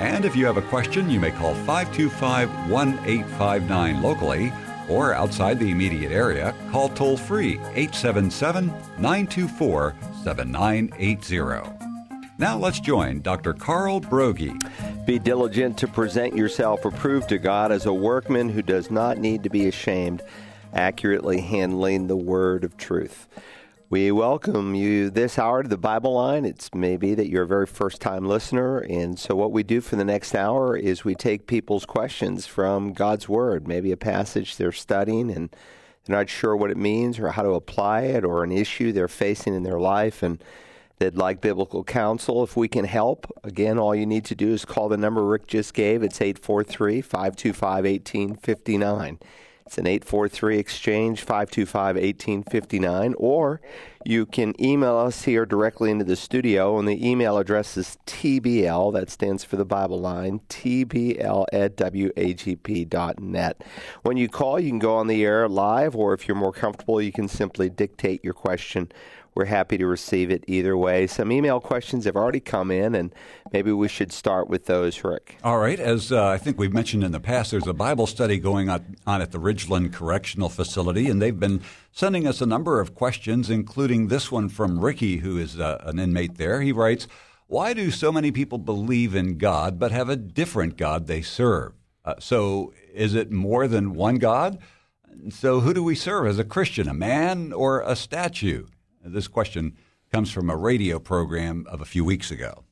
and if you have a question, you may call 525 1859 locally or outside the immediate area, call toll free 877 924 7980. Now let's join Dr. Carl Broggi. Be diligent to present yourself approved to God as a workman who does not need to be ashamed, accurately handling the word of truth. We welcome you this hour to the Bible line. It's maybe that you're a very first time listener. And so, what we do for the next hour is we take people's questions from God's Word, maybe a passage they're studying and they're not sure what it means or how to apply it or an issue they're facing in their life. And they'd like biblical counsel. If we can help, again, all you need to do is call the number Rick just gave. It's 843 525 1859. It's an 843 exchange 525 1859. Or you can email us here directly into the studio, and the email address is TBL, that stands for the Bible line, TBL at WAGP.net. When you call, you can go on the air live, or if you're more comfortable, you can simply dictate your question we're happy to receive it either way. Some email questions have already come in, and maybe we should start with those, Rick. All right. As uh, I think we've mentioned in the past, there's a Bible study going on, on at the Ridgeland Correctional Facility, and they've been sending us a number of questions, including this one from Ricky, who is uh, an inmate there. He writes, Why do so many people believe in God but have a different God they serve? Uh, so is it more than one God? So who do we serve as a Christian, a man or a statue? This question comes from a radio program of a few weeks ago.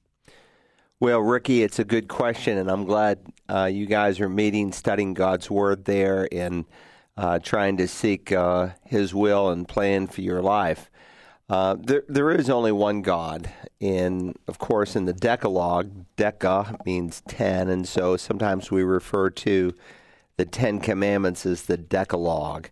Well, Ricky, it's a good question, and I'm glad uh, you guys are meeting, studying God's Word there, and uh, trying to seek uh, His will and plan for your life. Uh, there, there is only one God, and of course, in the Decalogue, Deca means ten, and so sometimes we refer to the Ten Commandments as the Decalogue.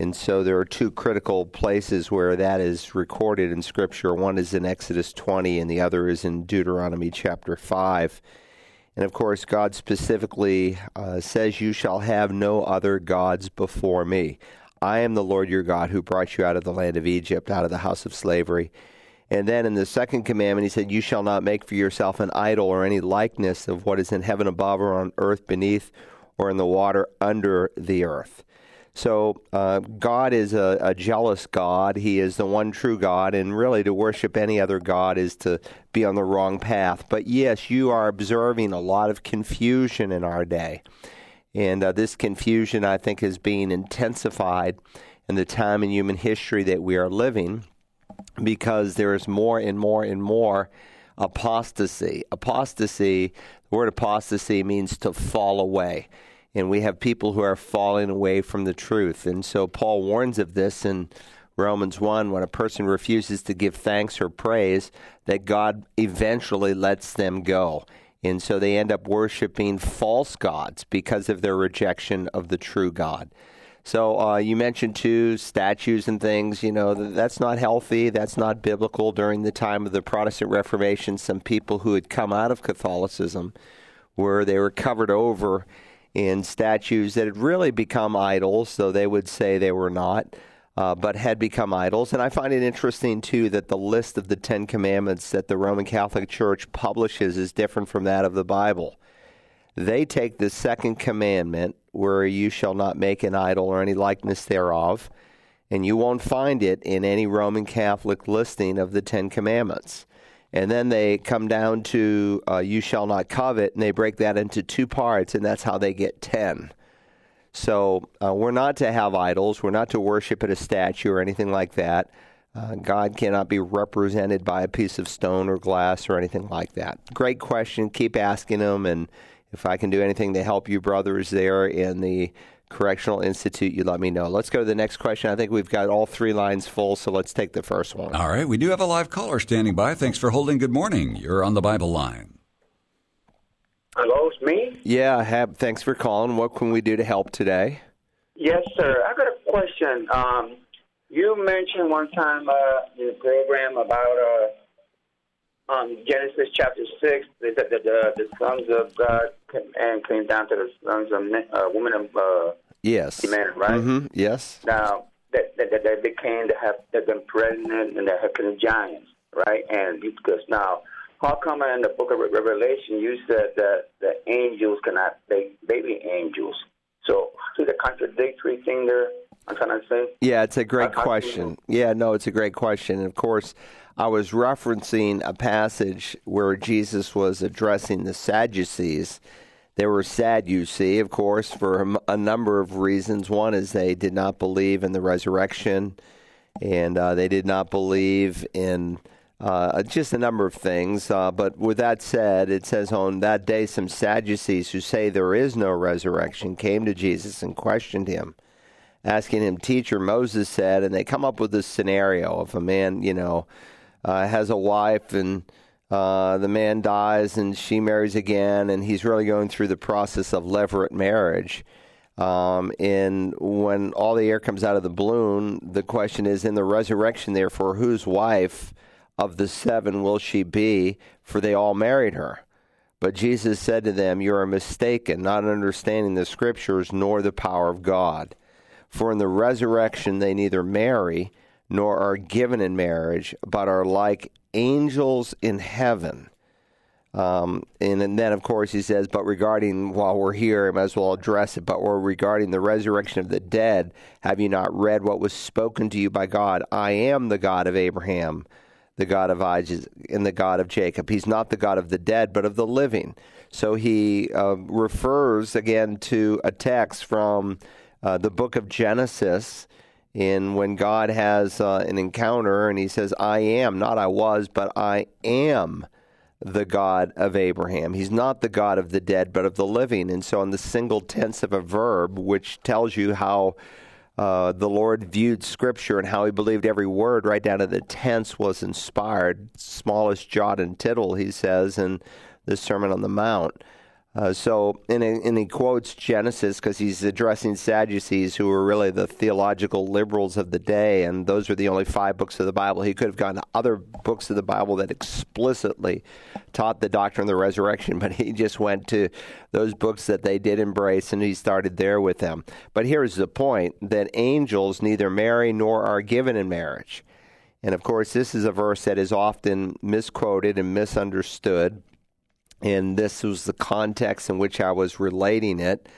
And so there are two critical places where that is recorded in Scripture. One is in Exodus 20, and the other is in Deuteronomy chapter 5. And of course, God specifically uh, says, You shall have no other gods before me. I am the Lord your God who brought you out of the land of Egypt, out of the house of slavery. And then in the second commandment, he said, You shall not make for yourself an idol or any likeness of what is in heaven above or on earth beneath or in the water under the earth. So uh, God is a, a, jealous God. He is the one true God, and really to worship any other God is to be on the wrong path. But yes, you are observing a lot of confusion in our day. And uh, this confusion, I think, is being intensified in the time in human history that we are living because there is more and more and more apostasy. Apostasy, the word apostasy means to fall away and we have people who are falling away from the truth. And so Paul warns of this in Romans 1 when a person refuses to give thanks or praise, that God eventually lets them go. And so they end up worshiping false gods because of their rejection of the true God. So uh, you mentioned too statues and things. You know that's not healthy. That's not biblical. During the time of the Protestant Reformation, some people who had come out of Catholicism, where they were covered over in statues that had really become idols, though they would say they were not, uh, but had become idols. And I find it interesting, too, that the list of the Ten Commandments that the Roman Catholic Church publishes is different from that of the Bible. They take the second commandment, where you shall not make an idol or any likeness thereof, and you won't find it in any Roman Catholic listing of the Ten Commandments. And then they come down to uh, you shall not covet, and they break that into two parts, and that's how they get 10. So uh, we're not to have idols. We're not to worship at a statue or anything like that. Uh, God cannot be represented by a piece of stone or glass or anything like that. Great question. Keep asking them. And if I can do anything to help you brothers there in the Correctional Institute, you let me know. Let's go to the next question. I think we've got all three lines full, so let's take the first one. All right. We do have a live caller standing by. Thanks for holding. Good morning. You're on the Bible line. Hello, it's me? Yeah, Hab, thanks for calling. What can we do to help today? Yes, sir. I got a question. Um, you mentioned one time uh, in the program about uh, um, Genesis chapter 6 that the, the, the sons of God came, and came down to the sons of men, uh, women of uh, Yes. men, right? Mm-hmm. Yes. Now, that, that, that they became, to have they've been pregnant and they're having giants, right? And because now, how come in the book of Revelation you said that the angels cannot make baby angels? So, see the contradictory thing there. I'm trying to say. Yeah, it's a great How- how do you question. Yeah, no, it's a great question. And of course, I was referencing a passage where Jesus was addressing the Sadducees. They were sad, you see, of course, for a number of reasons. One is they did not believe in the resurrection, and uh, they did not believe in uh, just a number of things. Uh, but with that said, it says on that day, some Sadducees who say there is no resurrection came to Jesus and questioned him asking him, Teacher, Moses said, and they come up with this scenario if a man, you know, uh, has a wife and uh, the man dies and she marries again, and he's really going through the process of levirate marriage. Um, and when all the air comes out of the balloon, the question is in the resurrection, therefore, whose wife of the seven will she be? For they all married her. But Jesus said to them, You are mistaken, not understanding the scriptures nor the power of God. For in the resurrection they neither marry nor are given in marriage, but are like angels in heaven. Um, and, and then, of course, he says, but regarding, while we're here, I might as well address it, but we're regarding the resurrection of the dead, have you not read what was spoken to you by God? I am the God of Abraham, the God of Isaac, and the God of Jacob. He's not the God of the dead, but of the living. So he uh, refers again to a text from uh, the book of Genesis in when God has uh, an encounter and he says, I am, not I was, but I am the God of Abraham. He's not the God of the dead, but of the living. And so, in the single tense of a verb, which tells you how uh, the Lord viewed Scripture and how he believed every word, right down to the tense, was inspired, smallest jot and tittle, he says in the Sermon on the Mount. Uh, so, and, and he quotes Genesis because he's addressing Sadducees, who were really the theological liberals of the day, and those were the only five books of the Bible. He could have gone to other books of the Bible that explicitly taught the doctrine of the resurrection, but he just went to those books that they did embrace, and he started there with them. But here's the point that angels neither marry nor are given in marriage. And of course, this is a verse that is often misquoted and misunderstood and this was the context in which I was relating it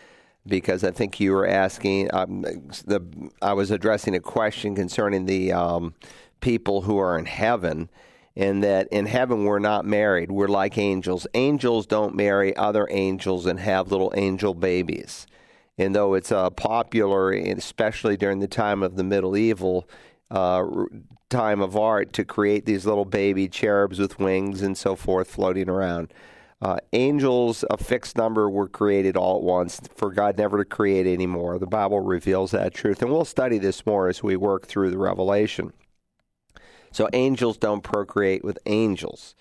because I think you were asking um, the I was addressing a question concerning the um, people who are in heaven and that in heaven we're not married we're like angels. Angels don't marry other angels and have little angel babies. And though it's uh, popular especially during the time of the medieval uh, time of art to create these little baby cherubs with wings and so forth floating around uh, angels, a fixed number, were created all at once for God never to create anymore. The Bible reveals that truth. And we'll study this more as we work through the Revelation. So, angels don't procreate with angels.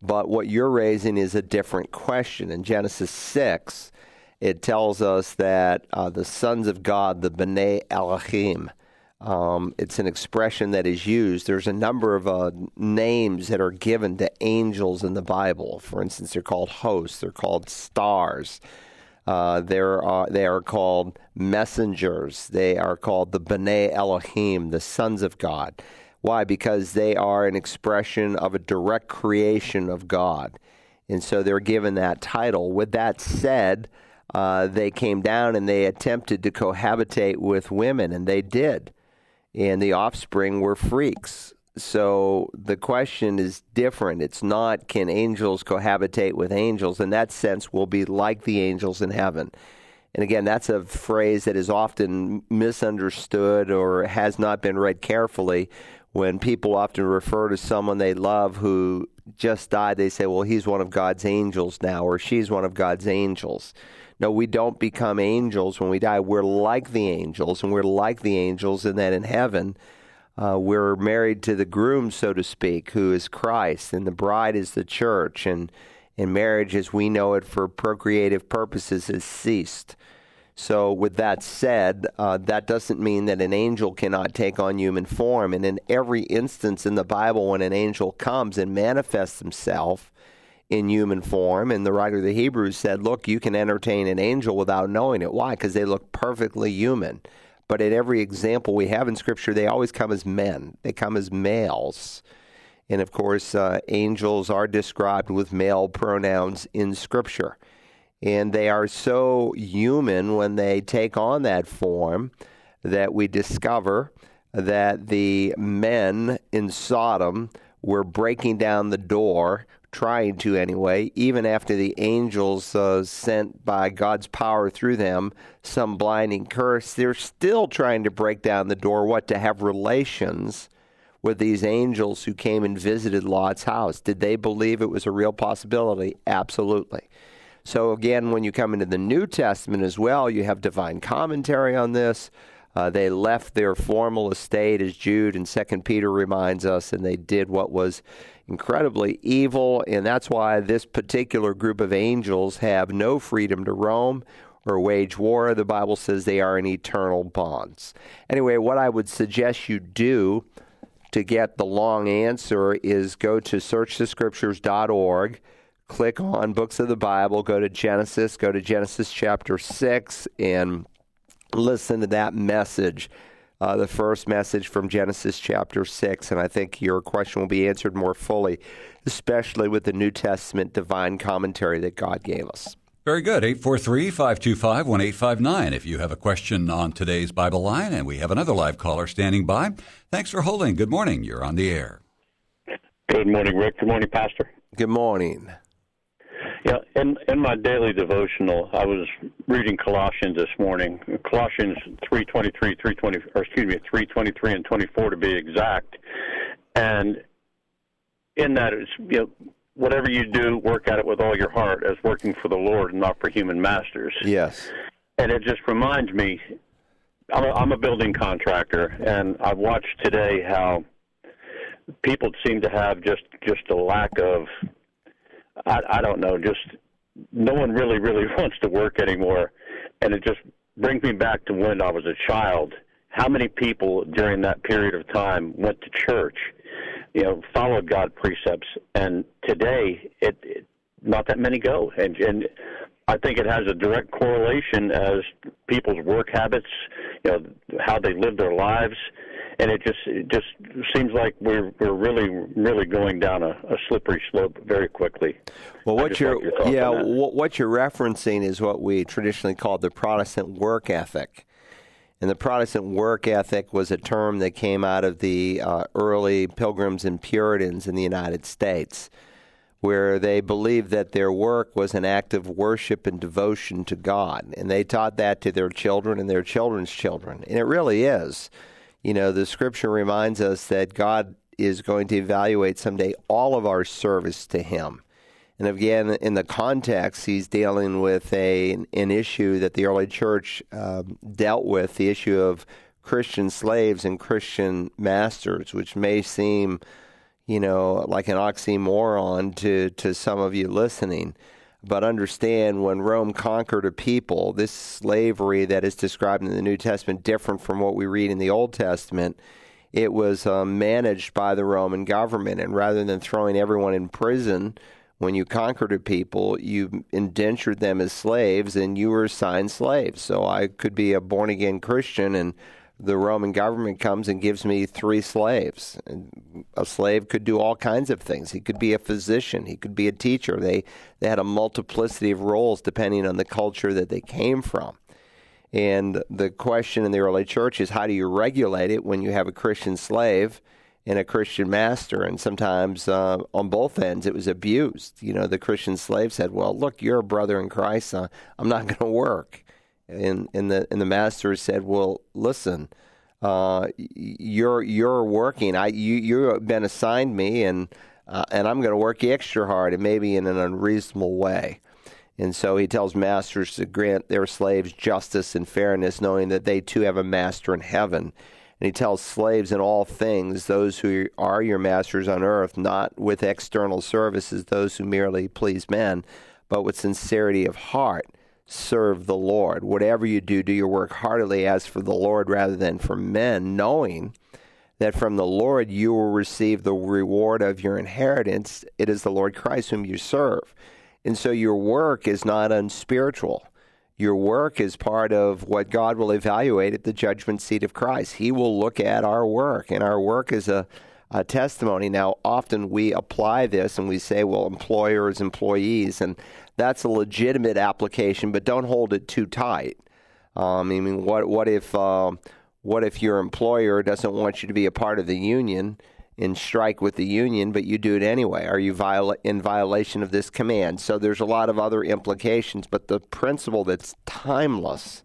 But what you're raising is a different question. In Genesis 6, it tells us that uh, the sons of God, the B'nai Elohim, um, it's an expression that is used. There's a number of uh, names that are given to angels in the Bible. For instance, they're called hosts. They're called stars. Uh, there are, they are called messengers. They are called the B'nai Elohim, the sons of God. Why? Because they are an expression of a direct creation of God. And so they're given that title. With that said, uh, they came down and they attempted to cohabitate with women, and they did and the offspring were freaks. So the question is different. It's not can angels cohabitate with angels. In that sense, we'll be like the angels in heaven. And again, that's a phrase that is often misunderstood or has not been read carefully. When people often refer to someone they love who just died, they say, well, he's one of God's angels now, or she's one of God's angels. No, we don't become angels when we die. We're like the angels, and we're like the angels in that in heaven, uh, we're married to the groom, so to speak, who is Christ, and the bride is the church. And and marriage as we know it for procreative purposes has ceased. So, with that said, uh, that doesn't mean that an angel cannot take on human form. And in every instance in the Bible, when an angel comes and manifests himself in human form, and the writer of the Hebrews said, Look, you can entertain an angel without knowing it. Why? Because they look perfectly human. But in every example we have in Scripture, they always come as men, they come as males. And of course, uh, angels are described with male pronouns in Scripture. And they are so human when they take on that form that we discover that the men in Sodom were breaking down the door, trying to anyway, even after the angels uh, sent by God's power through them some blinding curse. They're still trying to break down the door, what, to have relations with these angels who came and visited Lot's house. Did they believe it was a real possibility? Absolutely. So, again, when you come into the New Testament as well, you have divine commentary on this. Uh, they left their formal estate, as Jude and Second Peter reminds us, and they did what was incredibly evil. And that's why this particular group of angels have no freedom to roam or wage war. The Bible says they are in eternal bonds. Anyway, what I would suggest you do to get the long answer is go to searchthescriptures.org click on Books of the Bible, go to Genesis, go to Genesis chapter 6, and listen to that message, uh, the first message from Genesis chapter 6. And I think your question will be answered more fully, especially with the New Testament divine commentary that God gave us. Very good. 843 525 1859. If you have a question on today's Bible line, and we have another live caller standing by. Thanks for holding. Good morning. You're on the air. Good morning, Rick. Good morning, Pastor. Good morning. Yeah, in in my daily devotional, I was reading Colossians this morning. Colossians three twenty three, three twenty, or excuse me, three twenty three and twenty four to be exact. And in that, it's you know, whatever you do, work at it with all your heart, as working for the Lord and not for human masters. Yes. And it just reminds me, I'm a, I'm a building contractor, and I've watched today how people seem to have just just a lack of I, I don't know, just no one really, really wants to work anymore. And it just brings me back to when I was a child. How many people during that period of time went to church, you know, followed God precepts, and today it, it not that many go. And and I think it has a direct correlation as people's work habits, you know, how they live their lives, and it just it just seems like we're we're really really going down a, a slippery slope very quickly. Well, what you're like yeah what you're referencing is what we traditionally called the Protestant work ethic. And the Protestant work ethic was a term that came out of the uh, early Pilgrims and Puritans in the United States, where they believed that their work was an act of worship and devotion to God. And they taught that to their children and their children's children. And it really is. You know, the scripture reminds us that God is going to evaluate someday all of our service to Him. And again, in the context, he's dealing with a an issue that the early church uh, dealt with, the issue of Christian slaves and Christian masters, which may seem, you know, like an oxymoron to, to some of you listening. But understand when Rome conquered a people, this slavery that is described in the New Testament, different from what we read in the Old Testament, it was um, managed by the Roman government. And rather than throwing everyone in prison when you conquered a people, you indentured them as slaves and you were assigned slaves. So I could be a born again Christian and the Roman government comes and gives me three slaves. And a slave could do all kinds of things. He could be a physician. He could be a teacher. They they had a multiplicity of roles depending on the culture that they came from. And the question in the early church is how do you regulate it when you have a Christian slave and a Christian master? And sometimes uh, on both ends it was abused. You know, the Christian slave said, "Well, look, you're a brother in Christ. Uh, I'm not going to work." And and the and the master said, "Well, listen, uh, you're you're working. I you you've been assigned me, and uh, and I'm going to work extra hard, and maybe in an unreasonable way." And so he tells masters to grant their slaves justice and fairness, knowing that they too have a master in heaven. And he tells slaves in all things, those who are your masters on earth, not with external services, those who merely please men, but with sincerity of heart, serve the Lord. Whatever you do, do your work heartily as for the Lord rather than for men, knowing that from the Lord you will receive the reward of your inheritance. It is the Lord Christ whom you serve. And so your work is not unspiritual. Your work is part of what God will evaluate at the judgment seat of Christ. He will look at our work, and our work is a, a testimony. Now, often we apply this and we say, well, employers, employees, and that's a legitimate application, but don't hold it too tight. Um, I mean, what what if uh, what if your employer doesn't want you to be a part of the union? and strike with the union, but you do it anyway? Are you viola- in violation of this command? So there's a lot of other implications, but the principle that's timeless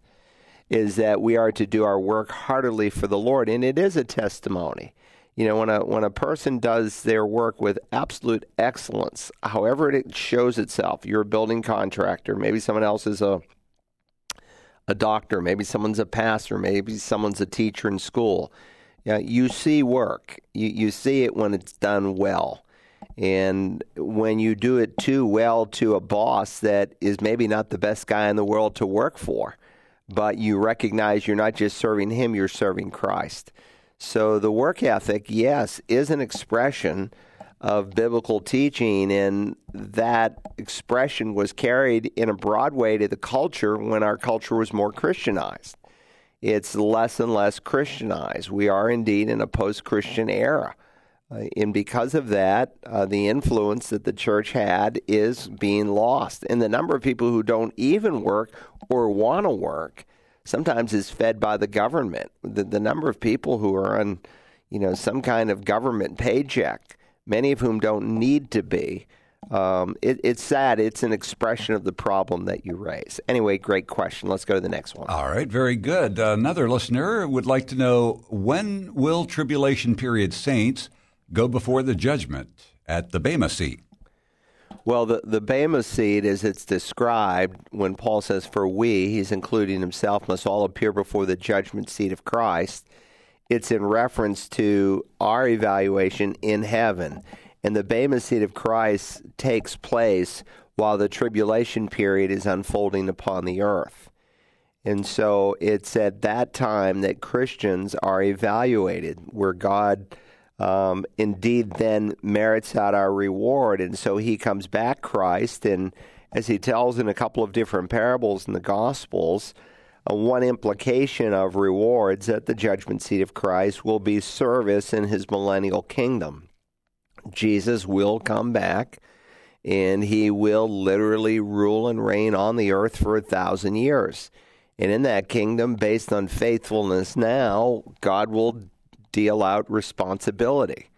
is that we are to do our work heartily for the Lord, and it is a testimony. You know, when a when a person does their work with absolute excellence, however it shows itself, you're a building contractor, maybe someone else is a a doctor, maybe someone's a pastor, maybe someone's a teacher in school yeah, you see work. You you see it when it's done well. And when you do it too well to a boss that is maybe not the best guy in the world to work for, but you recognize you're not just serving him, you're serving Christ. So the work ethic, yes, is an expression of biblical teaching, and that expression was carried in a broad way to the culture when our culture was more Christianized it's less and less Christianized. We are indeed in a post Christian era. Uh, and because of that, uh, the influence that the church had is being lost. And the number of people who don't even work or want to work sometimes is fed by the government. The, the number of people who are on, you know, some kind of government paycheck, many of whom don't need to be, um, it, it's sad. It's an expression of the problem that you raise. Anyway, great question. Let's go to the next one. All right, very good. Another listener would like to know when will tribulation period saints go before the judgment at the Bema seat? Well, the, the Bema seat, as it's described, when Paul says, For we, he's including himself, must all appear before the judgment seat of Christ, it's in reference to our evaluation in heaven. And the Bema seat of Christ takes place while the tribulation period is unfolding upon the earth. And so it's at that time that Christians are evaluated, where God um, indeed then merits out our reward. And so he comes back, Christ, and as he tells in a couple of different parables in the Gospels, uh, one implication of rewards at the judgment seat of Christ will be service in his millennial kingdom. Jesus will come back and he will literally rule and reign on the earth for a thousand years. And in that kingdom, based on faithfulness now, God will deal out responsibility.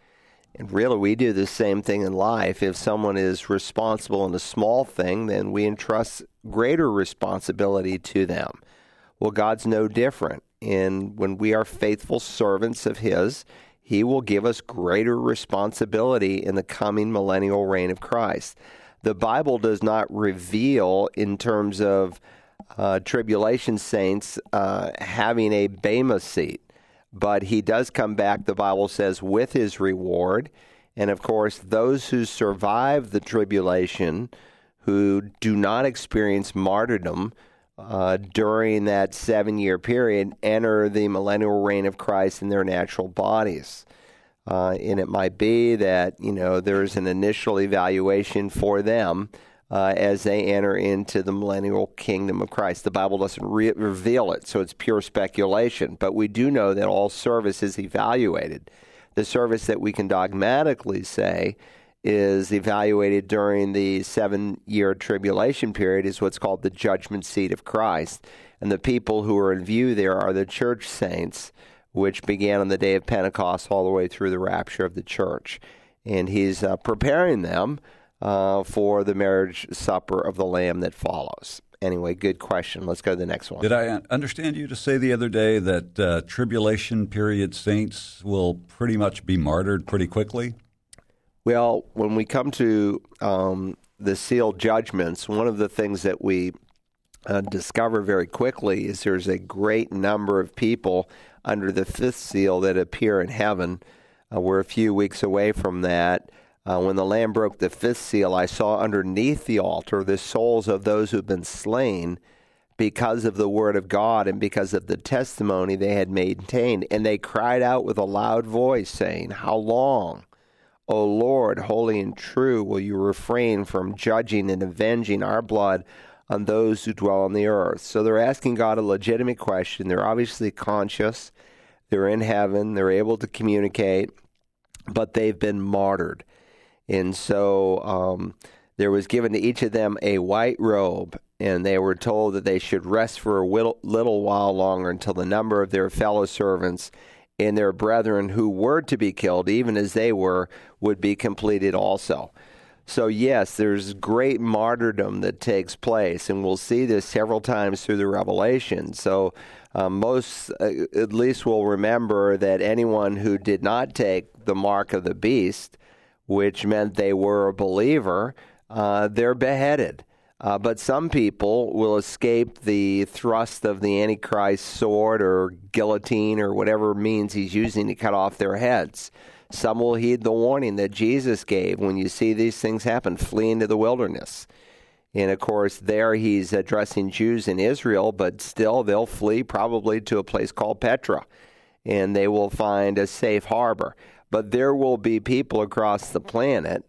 And really, we do the same thing in life. If someone is responsible in a small thing, then we entrust greater responsibility to them. Well, God's no different. And when we are faithful servants of His, he will give us greater responsibility in the coming millennial reign of Christ. The Bible does not reveal, in terms of uh, tribulation saints uh, having a Bema seat, but he does come back, the Bible says, with his reward. And of course, those who survive the tribulation, who do not experience martyrdom, uh, during that seven year period enter the millennial reign of Christ in their natural bodies. Uh, and it might be that, you know, there's an initial evaluation for them uh, as they enter into the millennial kingdom of Christ. The Bible doesn't re- reveal it, so it's pure speculation. But we do know that all service is evaluated. The service that we can dogmatically say is evaluated during the seven year tribulation period is what's called the judgment seat of Christ. And the people who are in view there are the church saints, which began on the day of Pentecost all the way through the rapture of the church. And he's uh, preparing them uh, for the marriage supper of the Lamb that follows. Anyway, good question. Let's go to the next one. Did I understand you to say the other day that uh, tribulation period saints will pretty much be martyred pretty quickly? Well, when we come to um, the sealed judgments, one of the things that we uh, discover very quickly is there's a great number of people under the fifth seal that appear in heaven. Uh, we're a few weeks away from that. Uh, when the Lamb broke the fifth seal, I saw underneath the altar the souls of those who've been slain because of the word of God and because of the testimony they had maintained. And they cried out with a loud voice, saying, How long, O Lord, holy and true, will you refrain from judging and avenging our blood on those who dwell on the earth? So they're asking God a legitimate question. They're obviously conscious, they're in heaven, they're able to communicate, but they've been martyred. And so um, there was given to each of them a white robe and they were told that they should rest for a little while longer until the number of their fellow servants and their brethren who were to be killed, even as they were, would be completed also. So, yes, there's great martyrdom that takes place, and we'll see this several times through the Revelation. So, uh, most uh, at least will remember that anyone who did not take the mark of the beast, which meant they were a believer, uh, they're beheaded. Uh, but some people will escape the thrust of the Antichrist sword or guillotine or whatever means he's using to cut off their heads. Some will heed the warning that Jesus gave when you see these things happen flee into the wilderness. And of course, there he's addressing Jews in Israel, but still they'll flee probably to a place called Petra and they will find a safe harbor. But there will be people across the planet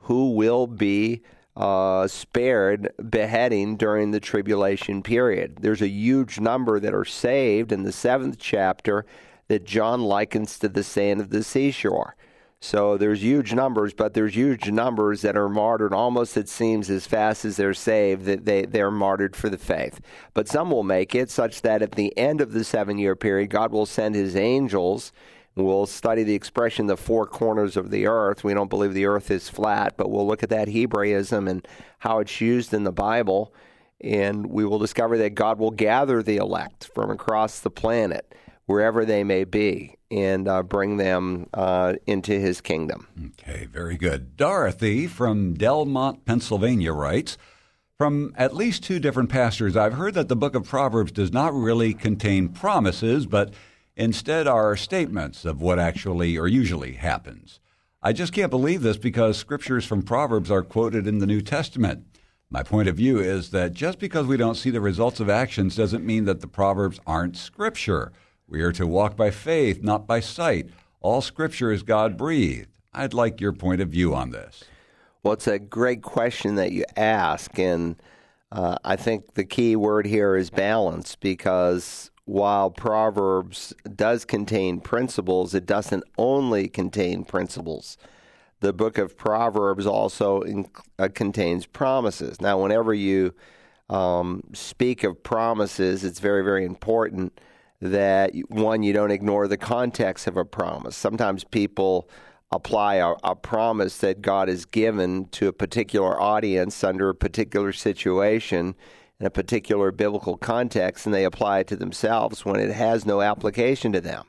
who will be uh, spared beheading during the tribulation period. There's a huge number that are saved in the seventh chapter that John likens to the sand of the seashore. So there's huge numbers, but there's huge numbers that are martyred almost, it seems, as fast as they're saved, that they, they're martyred for the faith. But some will make it such that at the end of the seven year period, God will send his angels We'll study the expression the four corners of the earth. We don't believe the earth is flat, but we'll look at that Hebraism and how it's used in the Bible. And we will discover that God will gather the elect from across the planet, wherever they may be, and uh, bring them uh, into his kingdom. Okay, very good. Dorothy from Delmont, Pennsylvania writes From at least two different pastors, I've heard that the book of Proverbs does not really contain promises, but Instead, are statements of what actually or usually happens. I just can't believe this because scriptures from Proverbs are quoted in the New Testament. My point of view is that just because we don't see the results of actions doesn't mean that the Proverbs aren't scripture. We are to walk by faith, not by sight. All scripture is God breathed. I'd like your point of view on this. Well, it's a great question that you ask. And uh, I think the key word here is balance because while Proverbs does contain principles, it doesn't only contain principles. The book of Proverbs also in, uh, contains promises. Now, whenever you um, speak of promises, it's very, very important that one, you don't ignore the context of a promise. Sometimes people apply a, a, promise that God has given to a particular audience under a particular situation in a particular biblical context and they apply it to themselves when it has no application to them.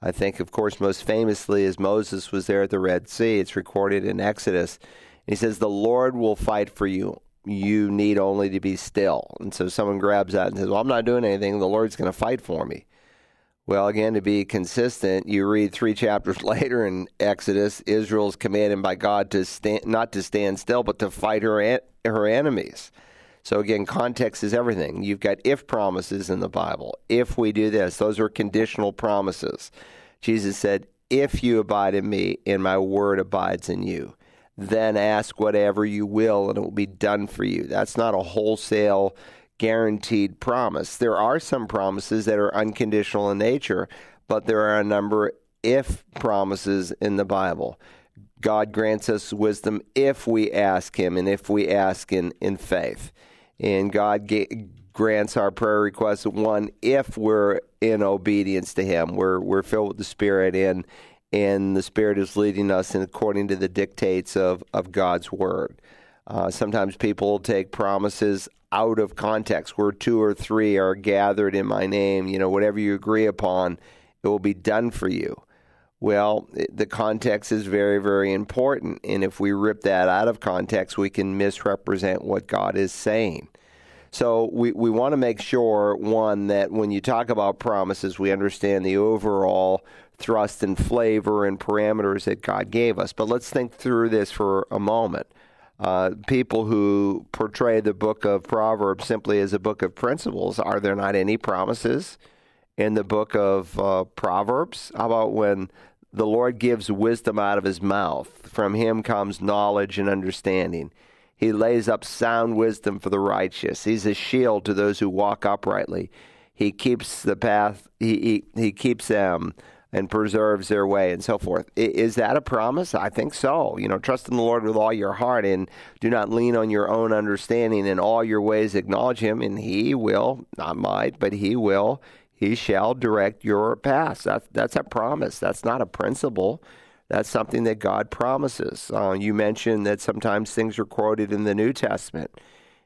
I think, of course, most famously as Moses was there at the Red Sea. It's recorded in Exodus. He says, The Lord will fight for you. You need only to be still. And so someone grabs that and says, Well, I'm not doing anything. The Lord's going to fight for me. Well, again, to be consistent, you read three chapters later in Exodus, Israel's commanded by God to stand, not to stand still, but to fight her, her enemies. So again, context is everything. You've got if promises in the Bible. If we do this, those are conditional promises. Jesus said, If you abide in me and my word abides in you, then ask whatever you will and it will be done for you. That's not a wholesale guaranteed promise. There are some promises that are unconditional in nature, but there are a number if promises in the Bible. God grants us wisdom if we ask Him and if we ask in, in faith and God ga- grants our prayer requests. One, if we're in obedience to Him, we're we're filled with the Spirit, and and the Spirit is leading us in according to the dictates of of God's Word. Uh, sometimes people take promises out of context, where two or three are gathered in My name. You know, whatever you agree upon, it will be done for you. Well, the context is very, very important. And if we rip that out of context, we can misrepresent what God is saying. So we, we want to make sure, one, that when you talk about promises, we understand the overall thrust and flavor and parameters that God gave us. But let's think through this for a moment. Uh, people who portray the book of Proverbs simply as a book of principles, are there not any promises in the book of uh, Proverbs? How about when the Lord gives wisdom out of his mouth? From him comes knowledge and understanding. He lays up sound wisdom for the righteous. He's a shield to those who walk uprightly. He keeps the path, he, he, he keeps them and preserves their way and so forth. Is that a promise? I think so. You know, trust in the Lord with all your heart and do not lean on your own understanding. In all your ways, acknowledge Him, and He will, not might, but He will, He shall direct your paths. That's, that's a promise. That's not a principle. That's something that God promises. Uh, you mentioned that sometimes things are quoted in the New Testament.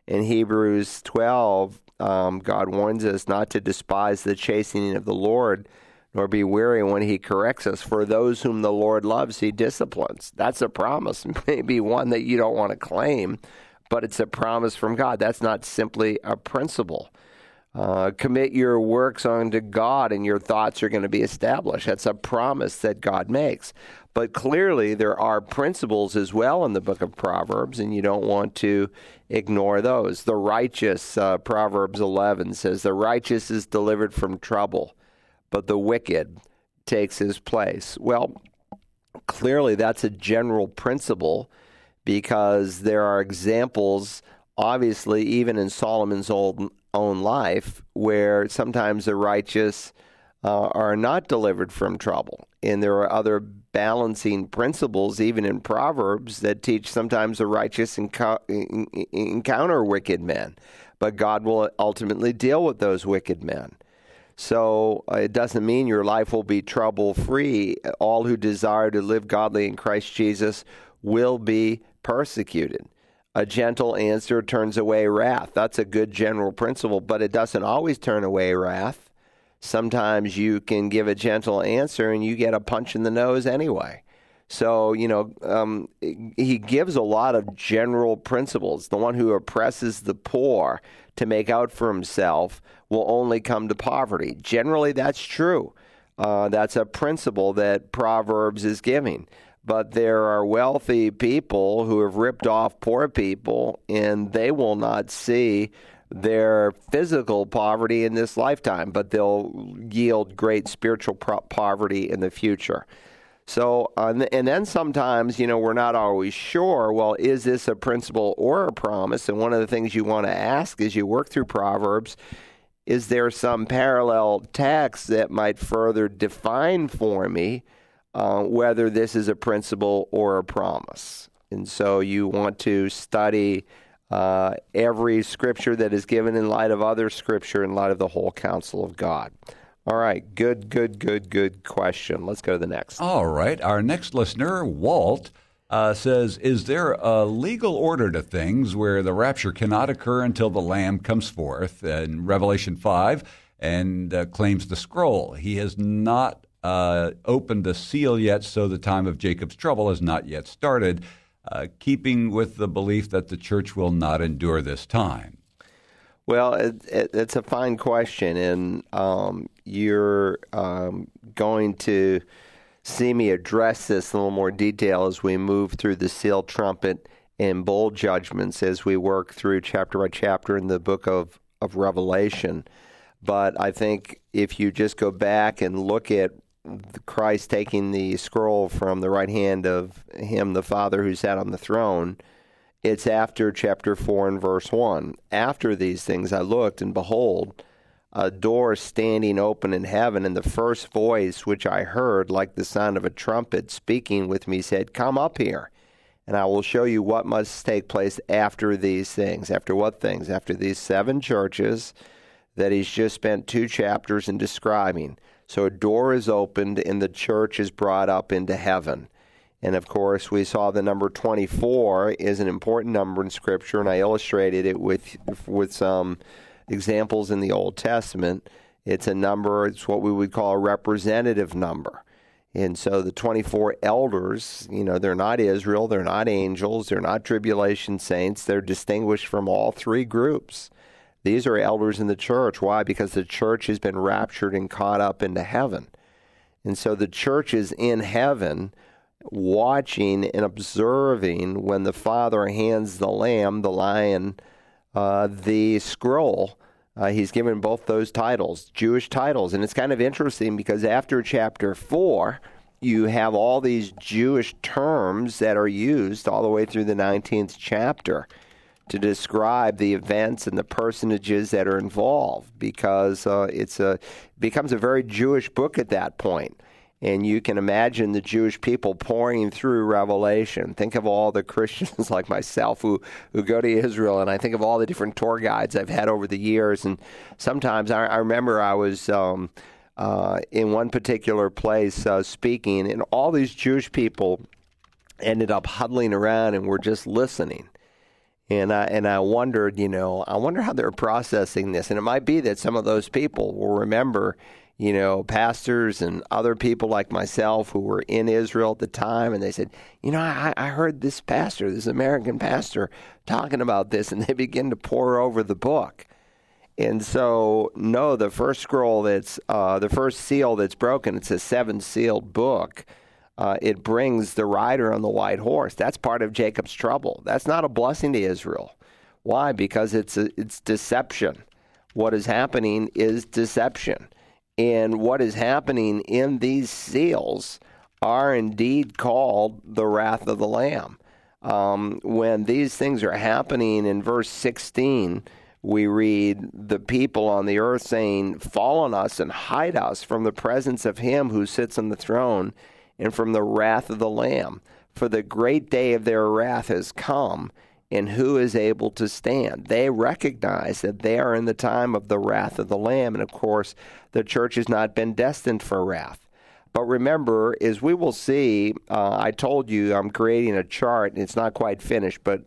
In Hebrews 12, um, God warns us not to despise the chastening of the Lord nor be weary when he corrects us. For those whom the Lord loves, he disciplines. That's a promise, maybe one that you don't want to claim, but it's a promise from God. That's not simply a principle. Uh, commit your works unto God, and your thoughts are going to be established. That's a promise that God makes. But clearly, there are principles as well in the book of Proverbs, and you don't want to ignore those. The righteous, uh, Proverbs 11 says, the righteous is delivered from trouble but the wicked takes his place. Well, clearly that's a general principle because there are examples, obviously, even in Solomon's old, own life, where sometimes the righteous uh, are not delivered from trouble. And there are other balancing principles, even in Proverbs, that teach sometimes the righteous enco- encounter wicked men, but God will ultimately deal with those wicked men. So uh, it doesn't mean your life will be trouble free. All who desire to live godly in Christ Jesus will be persecuted. A gentle answer turns away wrath. That's a good general principle, but it doesn't always turn away wrath. Sometimes you can give a gentle answer and you get a punch in the nose anyway. So, you know, um, he gives a lot of general principles. The one who oppresses the poor to make out for himself will only come to poverty. Generally, that's true. Uh, that's a principle that Proverbs is giving. But there are wealthy people who have ripped off poor people, and they will not see their physical poverty in this lifetime, but they'll yield great spiritual pro- poverty in the future. So, and then sometimes, you know, we're not always sure, well, is this a principle or a promise? And one of the things you want to ask as you work through Proverbs is there some parallel text that might further define for me uh, whether this is a principle or a promise? And so you want to study uh, every scripture that is given in light of other scripture, in light of the whole counsel of God. All right, good, good, good, good question. Let's go to the next. All right, our next listener, Walt, uh, says Is there a legal order to things where the rapture cannot occur until the Lamb comes forth in Revelation 5 and uh, claims the scroll? He has not uh, opened the seal yet, so the time of Jacob's trouble has not yet started, uh, keeping with the belief that the church will not endure this time. Well, it, it, it's a fine question, and um, you're um, going to see me address this in a little more detail as we move through the seal, trumpet, and bowl judgments as we work through chapter by chapter in the book of, of Revelation. But I think if you just go back and look at Christ taking the scroll from the right hand of Him, the Father who sat on the throne, it's after chapter 4 and verse 1. After these things I looked, and behold, a door standing open in heaven, and the first voice which I heard, like the sound of a trumpet, speaking with me, said, Come up here, and I will show you what must take place after these things. After what things? After these seven churches that he's just spent two chapters in describing. So a door is opened, and the church is brought up into heaven. And of course, we saw the number 24 is an important number in Scripture, and I illustrated it with with some examples in the Old Testament. It's a number, it's what we would call a representative number. And so the 24 elders, you know, they're not Israel, they're not angels, they're not tribulation saints, they're distinguished from all three groups. These are elders in the church. Why? Because the church has been raptured and caught up into heaven. And so the church is in heaven watching and observing when the Father hands the Lamb, the lion, uh, the scroll. Uh, he's given both those titles, Jewish titles. And it's kind of interesting because after chapter 4, you have all these Jewish terms that are used all the way through the 19th chapter to describe the events and the personages that are involved because uh, it's a becomes a very Jewish book at that point. And you can imagine the Jewish people poring through Revelation. Think of all the Christians like myself who, who go to Israel, and I think of all the different tour guides I've had over the years. And sometimes I, I remember I was um, uh, in one particular place uh, speaking, and all these Jewish people ended up huddling around and were just listening. And I, and I wondered, you know, I wonder how they're processing this. And it might be that some of those people will remember you know, pastors and other people like myself who were in Israel at the time, and they said, you know, I, I heard this pastor, this American pastor, talking about this, and they begin to pore over the book. And so, no, the first scroll that's uh, the first seal that's broken, it's a seven sealed book. Uh, it brings the rider on the white horse. That's part of Jacob's trouble. That's not a blessing to Israel. Why? Because it's a, it's deception. What is happening is deception. And what is happening in these seals are indeed called the wrath of the Lamb. Um, when these things are happening in verse 16, we read the people on the earth saying, Fall on us and hide us from the presence of him who sits on the throne and from the wrath of the Lamb. For the great day of their wrath has come, and who is able to stand? They recognize that they are in the time of the wrath of the Lamb. And of course, the church has not been destined for wrath. But remember, as we will see, uh, I told you I'm creating a chart, and it's not quite finished, but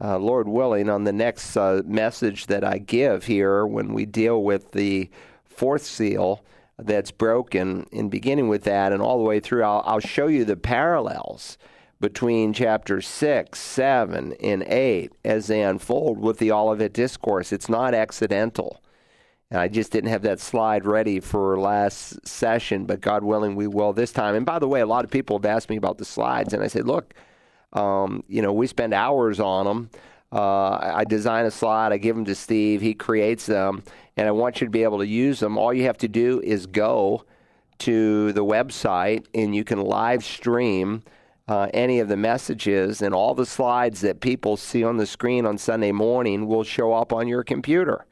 uh, Lord willing, on the next uh, message that I give here, when we deal with the fourth seal that's broken, and beginning with that and all the way through, I'll, I'll show you the parallels between chapter 6, 7, and 8 as they unfold with the Olivet Discourse. It's not accidental. And I just didn't have that slide ready for last session, but God willing, we will this time. And by the way, a lot of people have asked me about the slides, and I said, look, um, you know, we spend hours on them. Uh, I design a slide, I give them to Steve, he creates them, and I want you to be able to use them. All you have to do is go to the website, and you can live stream uh, any of the messages, and all the slides that people see on the screen on Sunday morning will show up on your computer.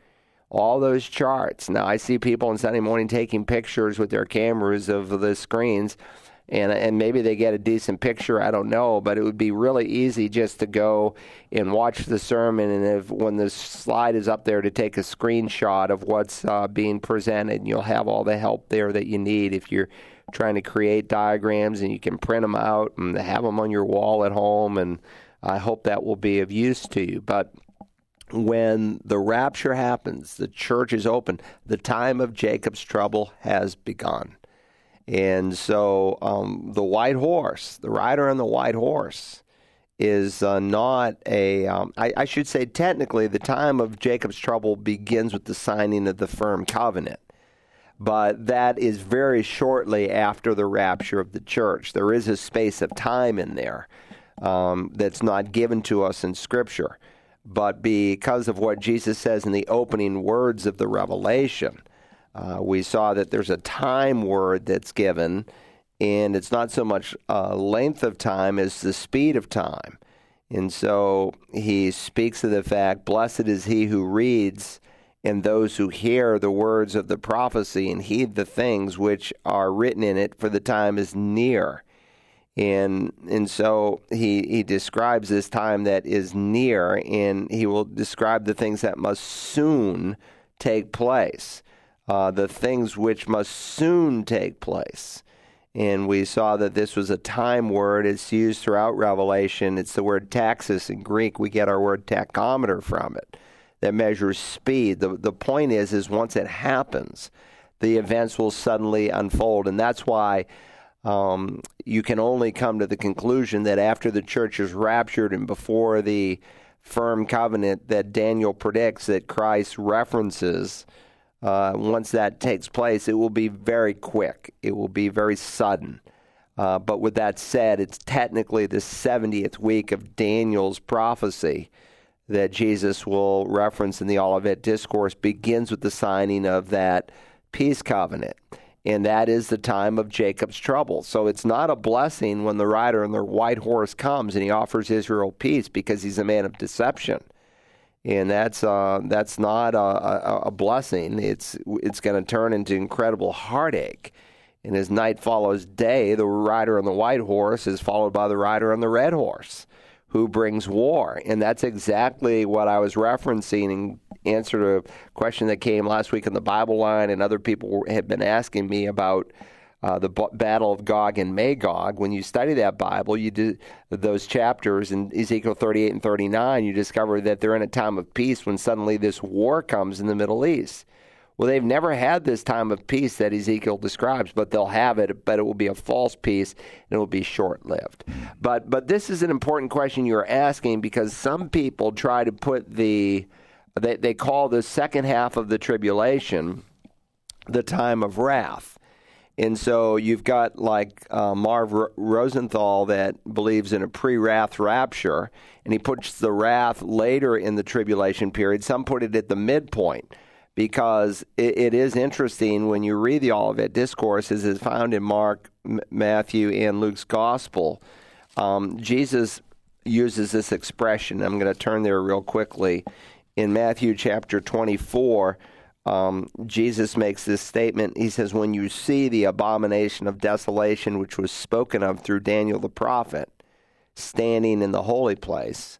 All those charts. Now, I see people on Sunday morning taking pictures with their cameras of the screens, and and maybe they get a decent picture. I don't know, but it would be really easy just to go and watch the sermon, and if when the slide is up there, to take a screenshot of what's uh, being presented, and you'll have all the help there that you need if you're trying to create diagrams and you can print them out and have them on your wall at home. And I hope that will be of use to you. But when the rapture happens, the church is open, the time of Jacob's trouble has begun. And so um, the white horse, the rider on the white horse, is uh, not a. Um, I, I should say, technically, the time of Jacob's trouble begins with the signing of the firm covenant but that is very shortly after the rapture of the church. There is a space of time in there um, that's not given to us in Scripture. But because of what Jesus says in the opening words of the Revelation, uh, we saw that there's a time word that's given, and it's not so much uh, length of time as the speed of time. And so he speaks of the fact, blessed is he who reads and those who hear the words of the prophecy and heed the things which are written in it, for the time is near. And and so he he describes this time that is near, and he will describe the things that must soon take place, uh, the things which must soon take place. And we saw that this was a time word. It's used throughout Revelation. It's the word taxis in Greek. We get our word tachometer from it that measures speed. The, the point is, is once it happens, the events will suddenly unfold. And that's why um, you can only come to the conclusion that after the church is raptured and before the firm covenant that Daniel predicts that Christ references. Uh, once that takes place, it will be very quick. It will be very sudden. Uh, but with that said, it's technically the 70th week of Daniel's prophecy that Jesus will reference in the Olivet Discourse begins with the signing of that peace covenant. And that is the time of Jacob's trouble. So it's not a blessing when the rider on the white horse comes and he offers Israel peace because he's a man of deception. And that's uh, that's not a, a, blessing. It's it's going to turn into incredible heartache. And as night follows day, the rider on the white horse is followed by the rider on the red horse who brings war. And that's exactly what I was referencing in answer to a question that came last week in the Bible line, and other people had been asking me about. Uh, the b- battle of Gog and Magog. When you study that Bible, you do those chapters in Ezekiel 38 and 39. You discover that they're in a time of peace when suddenly this war comes in the Middle East. Well, they've never had this time of peace that Ezekiel describes, but they'll have it, but it will be a false peace and it will be short lived. But but this is an important question you're asking because some people try to put the they, they call the second half of the tribulation the time of wrath. And so you've got like uh, Marv R- Rosenthal that believes in a pre wrath rapture, and he puts the wrath later in the tribulation period. Some put it at the midpoint because it, it is interesting when you read the Olivet Discourse, as is found in Mark, M- Matthew, and Luke's Gospel. Um, Jesus uses this expression. I'm going to turn there real quickly. In Matthew chapter 24, um, Jesus makes this statement. He says, When you see the abomination of desolation, which was spoken of through Daniel the prophet, standing in the holy place,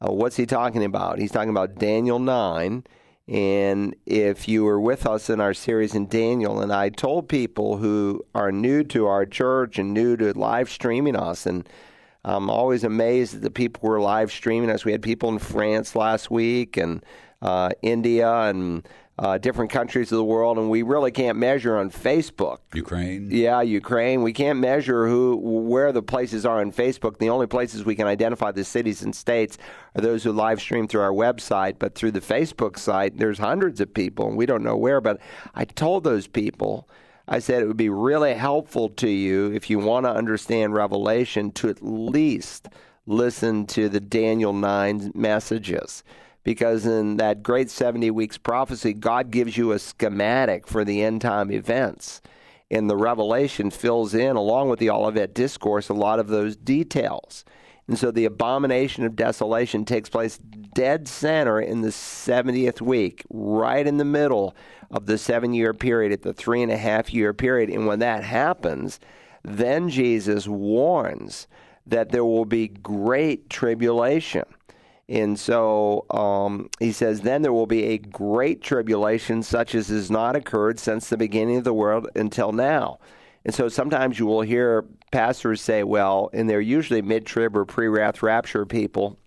uh, what's he talking about? He's talking about Daniel 9 and if you were with us in our series in Daniel, and I told people who are new to our church and new to live streaming us, and I'm always amazed that the people were live streaming us. We had people in France last week and uh, India and uh, different countries of the world, and we really can't measure on Facebook. Ukraine. Yeah, Ukraine. We can't measure who where the places are on Facebook. The only places we can identify the cities and states are those who live stream through our website. But through the Facebook site, there's hundreds of people, and we don't know where. But I told those people. I said it would be really helpful to you if you want to understand Revelation to at least listen to the Daniel 9 messages because in that great 70 weeks prophecy, God gives you a schematic for the end time events. And the revelation fills in, along with the Olivet Discourse, a lot of those details. And so the abomination of desolation takes place dead center in the 70th week, right in the middle of the seven year period, at the three and a half year period. And when that happens, then Jesus warns that there will be great tribulation. And so um, he says, Then there will be a great tribulation, such as has not occurred since the beginning of the world until now. And so sometimes you will hear pastors say, Well, and they're usually mid trib or pre wrath rapture people,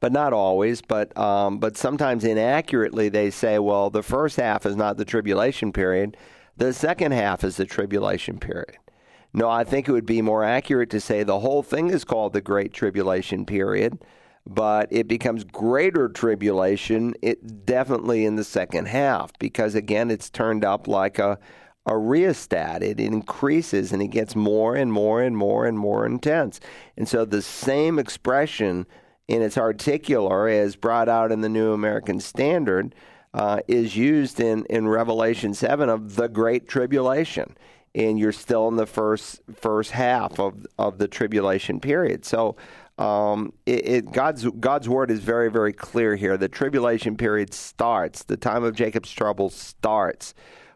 but not always. But, um, but sometimes inaccurately they say, Well, the first half is not the tribulation period, the second half is the tribulation period. No, I think it would be more accurate to say the whole thing is called the Great Tribulation period but it becomes greater tribulation it definitely in the second half because again it's turned up like a a rheostat. It increases and it gets more and more and more and more intense. And so the same expression in its articular as brought out in the new american standard uh, is used in, in revelation 7 of the great tribulation. And you're still in the first first half of of the tribulation period. So um, it, it, God's God's word is very very clear here. The tribulation period starts. The time of Jacob's trouble starts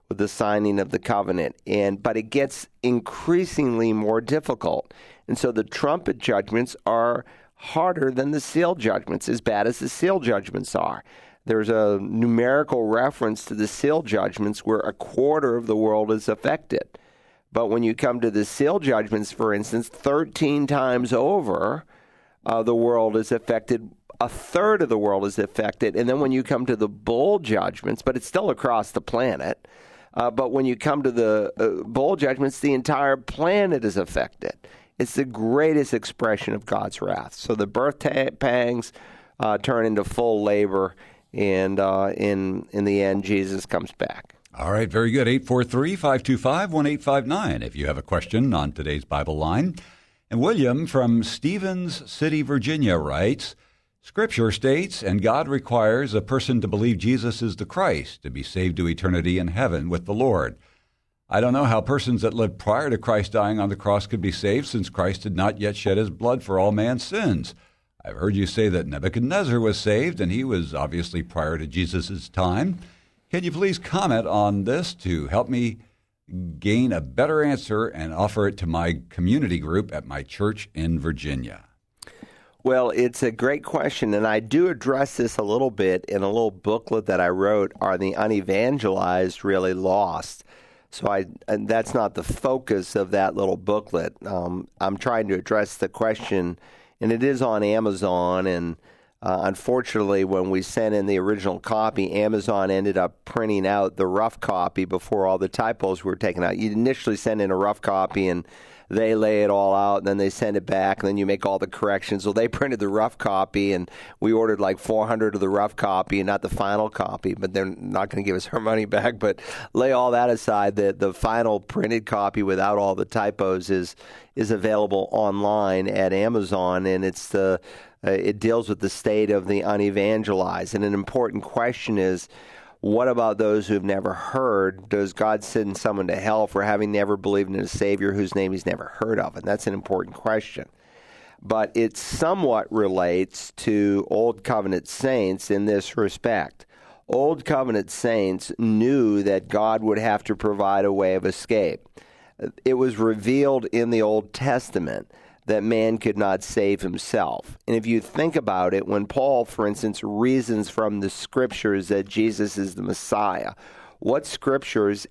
with the signing of the covenant, and but it gets increasingly more difficult. And so the trumpet judgments are harder than the seal judgments, as bad as the seal judgments are. There's a numerical reference to the seal judgments where a quarter of the world is affected. But when you come to the seal judgments, for instance, 13 times over, the world is affected. A third of the world is affected. And then when you come to the bowl judgments, but it's still across the planet, uh, but when you come to the uh, bowl judgments, the entire planet is affected. It's the greatest expression of God's wrath. So the birth ta- pangs, uh, turn into full labor, and uh, in in the end, Jesus comes back. All right, very good. 843 525 1859 if you have a question on today's Bible line. And William from Stephens City, Virginia writes Scripture states, and God requires a person to believe Jesus is the Christ to be saved to eternity in heaven with the Lord. I don't know how persons that lived prior to Christ dying on the cross could be saved since Christ had not yet shed his blood for all man's sins. I've heard you say that Nebuchadnezzar was saved, and he was obviously prior to Jesus' time. Can you please comment on this to help me gain a better answer and offer it to my community group at my church in Virginia? Well, it's a great question, and I do address this a little bit in a little booklet that I wrote. Are the unevangelized really lost? So I that's not the focus of that little booklet. Um, I'm trying to address the question, and it is on Amazon. And uh, unfortunately, when we sent in the original copy, Amazon ended up printing out the rough copy before all the typos were taken out. You initially send in a rough copy and they lay it all out and then they send it back and then you make all the corrections. Well, they printed the rough copy and we ordered like 400 of the rough copy and not the final copy, but they're not going to give us our money back. But lay all that aside, the, the final printed copy without all the typos is, is available online at Amazon and it's the, uh, Uh, it deals with the state of the unevangelized. And an important question is, what about those who have never heard? Does God send someone to hell for having never believed in a Savior whose name he's never heard of? And that's an important question. But it somewhat relates to Old Covenant saints in this respect. Old Covenant saints knew that God would have to provide a way of escape. It was revealed in the Old Testament that man could not save himself. And if you think about it, when Paul, for instance, reasons from the scriptures that Jesus is the Messiah, what scriptures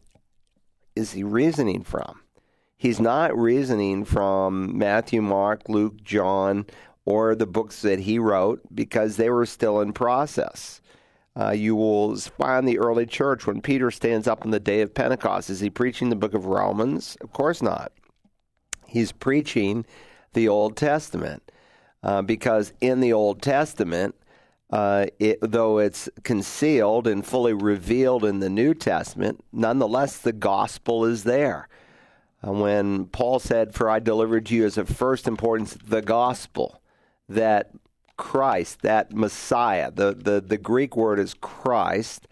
is he reasoning from? He's not reasoning from Matthew, Mark, Luke, John, or the books that he wrote because they were still in process. Uh, you will find the early church when Peter stands up on the day of Pentecost. Is he preaching the book of Romans? Of course not. He's preaching the Old Testament. Uh, because in the Old Testament, uh, it, though it's concealed and fully revealed in the New Testament, nonetheless the gospel is there. Uh, when Paul said, For I delivered to you as of first importance the gospel, that Christ, that Messiah, the, the, the Greek word is Christ,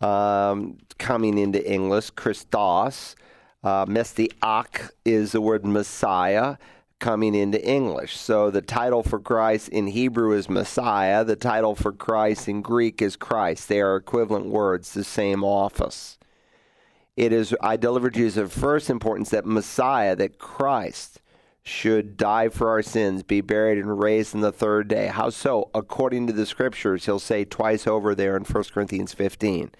um, coming into English, Christos. Uh, Messiach is the word Messiah coming into English. So the title for Christ in Hebrew is Messiah. The title for Christ in Greek is Christ. They are equivalent words, the same office. It is, I delivered to you as of first importance that Messiah, that Christ, should die for our sins, be buried, and raised on the third day. How so? According to the scriptures, he'll say twice over there in 1 Corinthians 15.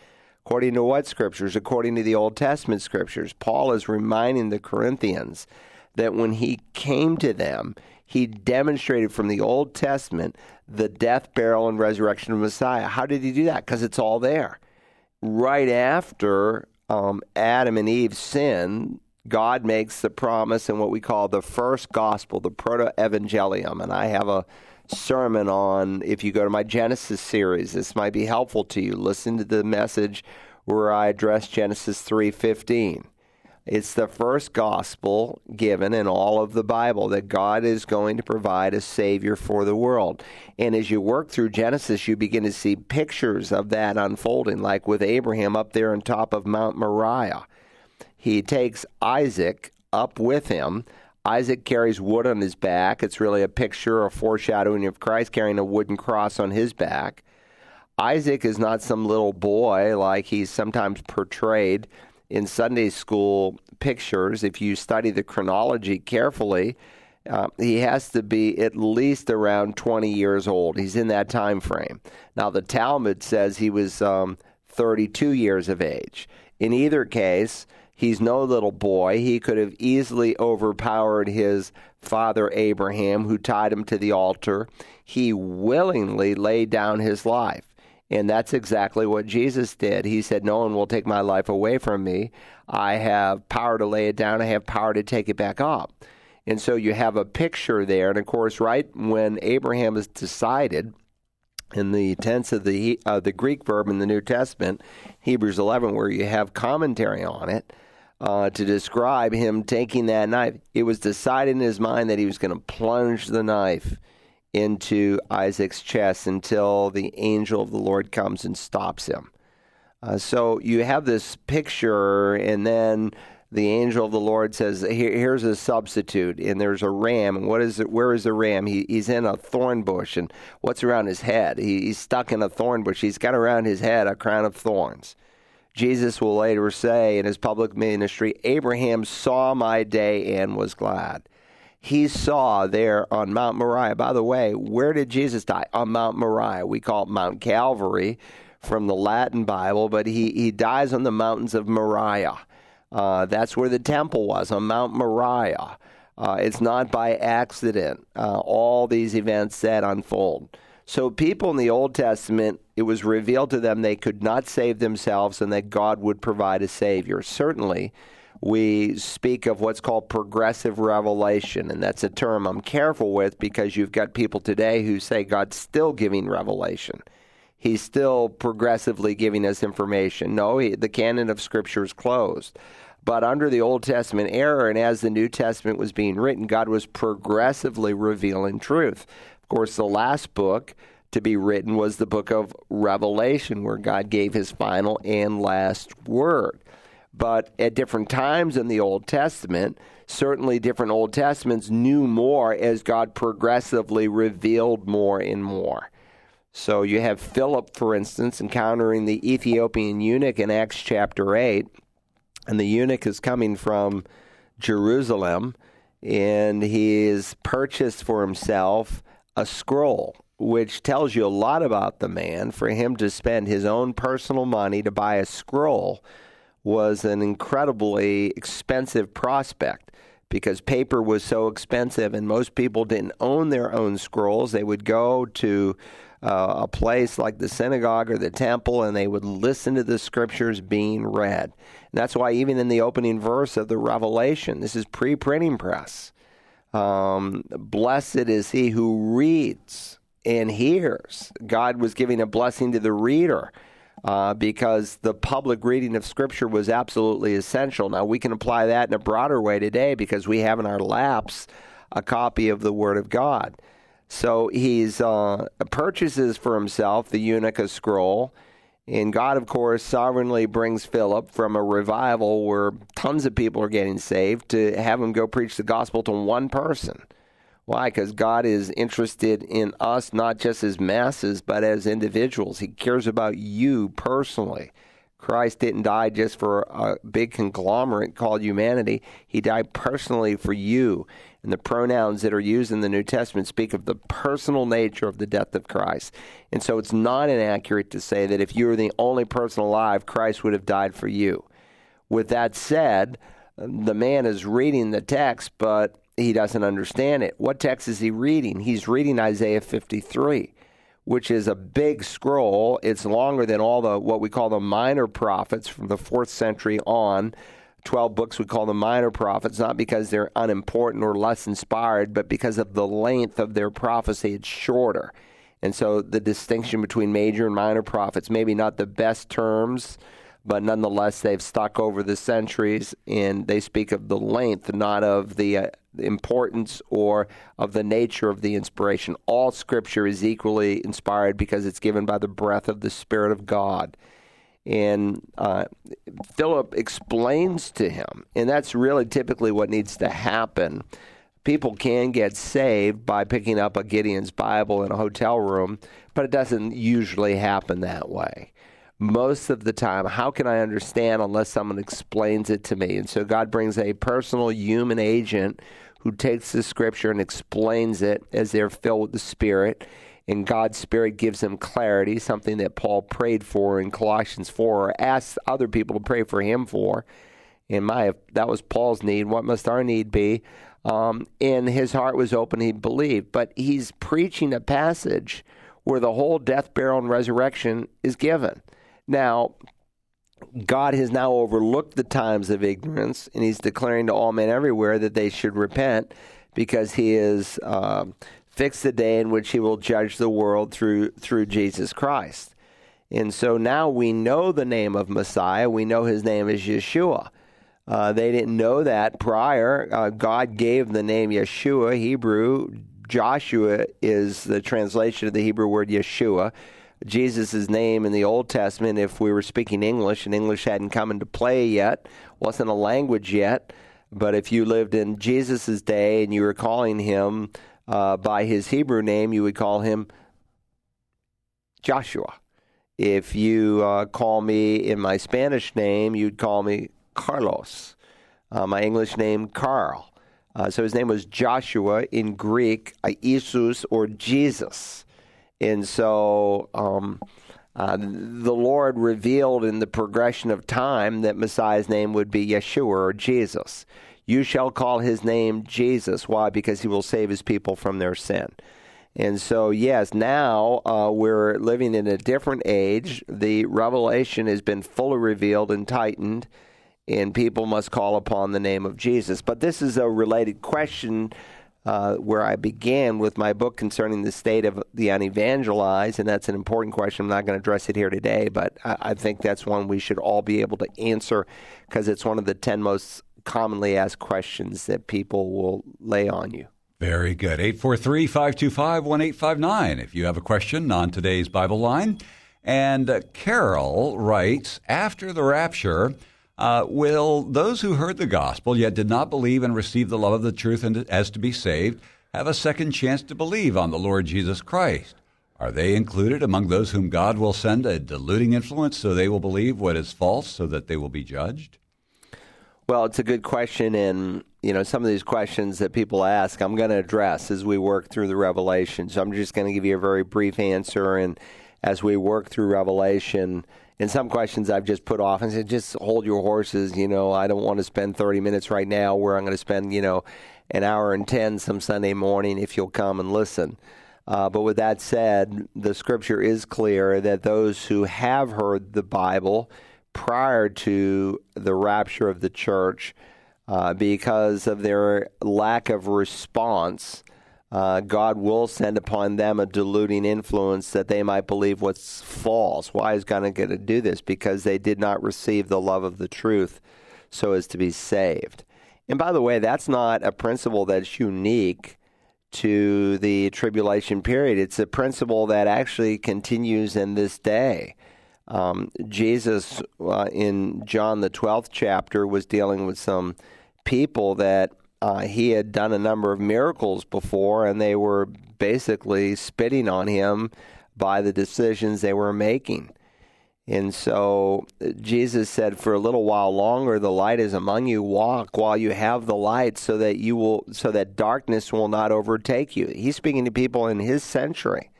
According to what scriptures? According to the Old Testament scriptures. Paul is reminding the Corinthians that when he came to them, he demonstrated from the Old Testament the death, burial, and resurrection of Messiah. How did he do that? Because it's all there. Right after um, Adam and Eve sin, God makes the promise in what we call the first gospel, the proto evangelium. And I have a sermon on, if you go to my Genesis series, this might be helpful to you. Listen to the message where I address Genesis 3:15. It's the first gospel given in all of the Bible that God is going to provide a Savior for the world. And as you work through Genesis, you begin to see pictures of that unfolding, like with Abraham up there on top of Mount Moriah. He takes Isaac up with him. Isaac carries wood on his back. It's really a picture, a foreshadowing of Christ carrying a wooden cross on his back. Isaac is not some little boy like he's sometimes portrayed in Sunday school pictures, if you study the chronology carefully, uh, he has to be at least around 20 years old. He's in that time frame. Now, the Talmud says he was um, 32 years of age. In either case, he's no little boy. He could have easily overpowered his father Abraham, who tied him to the altar. He willingly laid down his life. And that's exactly what Jesus did. He said, No one will take my life away from me. I have power to lay it down, I have power to take it back up. And so you have a picture there. And of course, right when Abraham is decided in the tense of the uh, the Greek verb in the New Testament, Hebrews 11, where you have commentary on it uh, to describe him taking that knife. It was decided in his mind that he was going to plunge the knife into Isaac's chest until the angel of the Lord comes and stops him. Uh, so you have this picture, and then the angel of the Lord says, Here, "Here's a substitute." And there's a ram. And what is it? Where is the ram? He, he's in a thorn bush. And what's around his head? He, he's stuck in a thorn bush. He's got around his head a crown of thorns. Jesus will later say in his public ministry, "Abraham saw my day and was glad." He saw there on Mount Moriah. By the way, where did Jesus die? On Mount Moriah. We call it Mount Calvary from the Latin Bible, but he, he dies on the mountains of Moriah. Uh, that's where the temple was, on Mount Moriah. Uh, it's not by accident, uh, all these events that unfold. So, people in the Old Testament, it was revealed to them they could not save themselves and that God would provide a Savior. Certainly, we speak of what's called progressive revelation, and that's a term I'm careful with because you've got people today who say God's still giving revelation he's still progressively giving us information. No, he, the canon of Scripture is closed. But under the Old Testament era, and as the New Testament was being written, God was progressively revealing truth. Of course, the last book to be written was the book of Revelation, where God gave his final and last word. But at different times in the Old Testament, certainly different Old Testaments knew more as God progressively revealed more and more. So you have Philip, for instance, encountering the Ethiopian eunuch in Acts chapter 8. And the eunuch is coming from Jerusalem, and he is purchased for himself a scroll, which tells you a lot about the man. For him to spend his own personal money to buy a scroll was an incredibly expensive prospect because paper was so expensive and most people didn't own their own scrolls. They would go to uh, a place like the synagogue or the temple and they would listen to the scriptures being read. And that's why, even in the opening verse of the Revelation, this is pre printing press. Um, Blessed is he who reads and hears. God was giving a blessing to the reader. Uh, because the public reading of Scripture was absolutely essential. Now, we can apply that in a broader way today because we have in our laps a copy of the Word of God. So he's uh, purchases for himself the eunuch a scroll. And God, of course, sovereignly brings Philip from a revival where tons of people are getting saved to have him go preach the gospel to one person. Why? Because God is interested in us not just as masses, but as individuals. He cares about you personally. Christ didn't die just for a big conglomerate called humanity. He died personally for you. And the pronouns that are used in the New Testament speak of the personal nature of the death of Christ. And so it's not inaccurate to say that if you were the only person alive, Christ would have died for you. With that said, the man is reading the text, but he doesn't understand it. What text is he reading? He's reading Isaiah 53 which is a big scroll. It's longer than all the what we call the minor prophets from the 4th century on. 12 books we call the minor prophets, not because they're unimportant or less inspired, but because of the length of their prophecy. It's shorter. And so the distinction between major and minor prophets, maybe not the best terms, but nonetheless they've stuck over the centuries and they speak of the length, not of the uh, importance or of the nature of the inspiration. All scripture is equally inspired because it's given by the breath of the Spirit of God. And uh, Philip explains to him, and that's really typically what needs to happen. People can get saved by picking up a Gideon's Bible in a hotel room, but it doesn't usually happen that way. Most of the time, how can I understand unless someone explains it to me? And so God brings a personal human agent who takes the scripture and explains it as they're filled with the Spirit and God's Spirit gives them clarity, something that Paul prayed for in Colossians 4, or asked other people to pray for him for. And my, that was Paul's need. What must our need be? Um, and his heart was open, he believed. But he's preaching a passage where the whole death, burial, and resurrection is given. Now, God has now overlooked the times of ignorance, and he's declaring to all men everywhere that they should repent because he is. Uh, fix the day in which he will judge the world through through Jesus Christ. And so now we know the name of Messiah. We know his name is Yeshua. Uh, they didn't know that prior. Uh, God gave the name Yeshua, Hebrew. Joshua is the translation of the Hebrew word Yeshua. Jesus' name in the Old Testament, if we were speaking English and English hadn't come into play yet, wasn't a language yet, but if you lived in Jesus' day and you were calling him uh, by his Hebrew name, you would call him Joshua. If you uh, call me in my Spanish name, you'd call me Carlos. Uh, my English name, Carl. Uh, so his name was Joshua in Greek, Jesus or Jesus. And so um, uh, the Lord revealed in the progression of time that Messiah's name would be Yeshua or Jesus. You shall call his name Jesus. Why? Because he will save his people from their sin. And so, yes, now uh, we're living in a different age. The revelation has been fully revealed and tightened, and people must call upon the name of Jesus. But this is a related question uh, where I began with my book concerning the state of the unevangelized, and that's an important question. I'm not going to address it here today, but I, I think that's one we should all be able to answer because it's one of the 10 most commonly asked questions that people will lay on you. Very good. 843 525 1859 if you have a question on today's Bible line. And uh, Carol writes After the rapture, uh, will those who heard the gospel yet did not believe and receive the love of the truth and as to be saved have a second chance to believe on the Lord Jesus Christ? Are they included among those whom God will send a deluding influence so they will believe what is false so that they will be judged? Well, it's a good question, and you know, some of these questions that people ask, I'm going to address as we work through the Revelation. So I'm just going to give you a very brief answer. And as we work through Revelation, and some questions I've just put off and said, just hold your horses. You know, I don't want to spend 30 minutes right now where I'm going to spend, you know, an hour and 10 some Sunday morning if you'll come and listen. Uh, but with that said, the scripture is clear that those who have heard the Bible prior to the rapture of the church, uh, because of their lack of response, uh, God will send upon them a deluding influence that they might believe what's false. Why is God going to do this? Because they did not receive the love of the truth so as to be saved. And by the way, that's not a principle that's unique to the tribulation period. It's a principle that actually continues in this day. Um, Jesus, uh, in John the 12th chapter, was dealing with some people that uh, he had done a number of miracles before, and they were basically spitting on him by the decisions they were making. And so Jesus said, For a little while longer, the light is among you. Walk while you have the light, so that you will, so that darkness will not overtake you. He's speaking to people in his century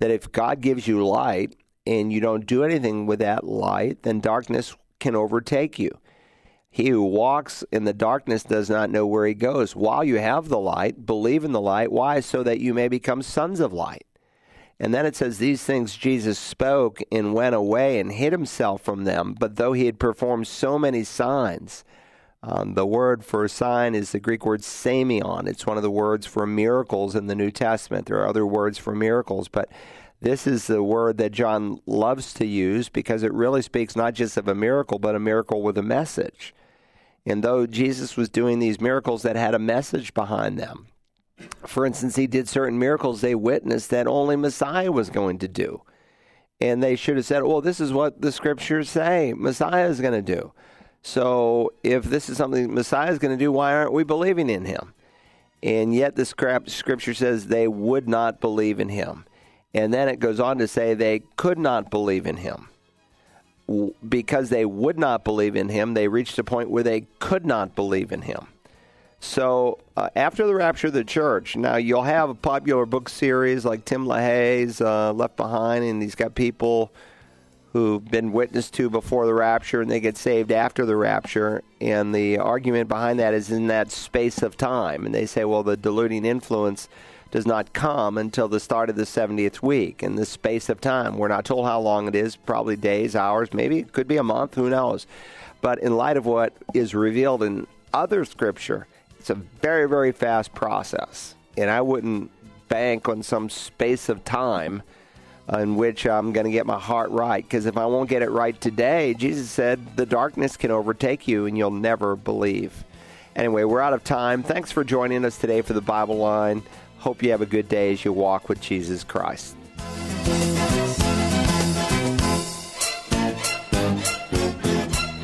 that if God gives you light and you don't do anything with that light, then darkness can overtake you. He who walks in the darkness does not know where he goes. While you have the light, believe in the light. Why? So that you may become sons of light. And then it says, These things Jesus spoke and went away and hid himself from them. But though he had performed so many signs, um, the word for sign is the Greek word semeion. It's one of the words for miracles in the New Testament. There are other words for miracles, but this is the word that John loves to use because it really speaks not just of a miracle, but a miracle with a message. And though Jesus was doing these miracles that had a message behind them, for instance, he did certain miracles they witnessed that only Messiah was going to do. And they should have said, well, this is what the scriptures say Messiah is going to do. So if this is something Messiah is going to do, why aren't we believing in him? And yet the scripture says they would not believe in him. And then it goes on to say they could not believe in him because they would not believe in him, they reached a point where they could not believe in him. So uh, after the rapture of the church, now you'll have a popular book series like Tim LaHaye's uh, Left Behind, and he's got people who've been witnessed to before the rapture and they get saved after the rapture. And the argument behind that is in that space of time. And they say, well, the deluding influence does not come until the start of the 70th week in the space of time. We're not told how long it is, probably days, hours, maybe it could be a month, who knows. But in light of what is revealed in other scripture, it's a very, very fast process. And I wouldn't bank on some space of time in which I'm going to get my heart right. Because if I won't get it right today, Jesus said, the darkness can overtake you and you'll never believe. Anyway, we're out of time. Thanks for joining us today for the Bible Line. Hope you have a good day as you walk with Jesus Christ.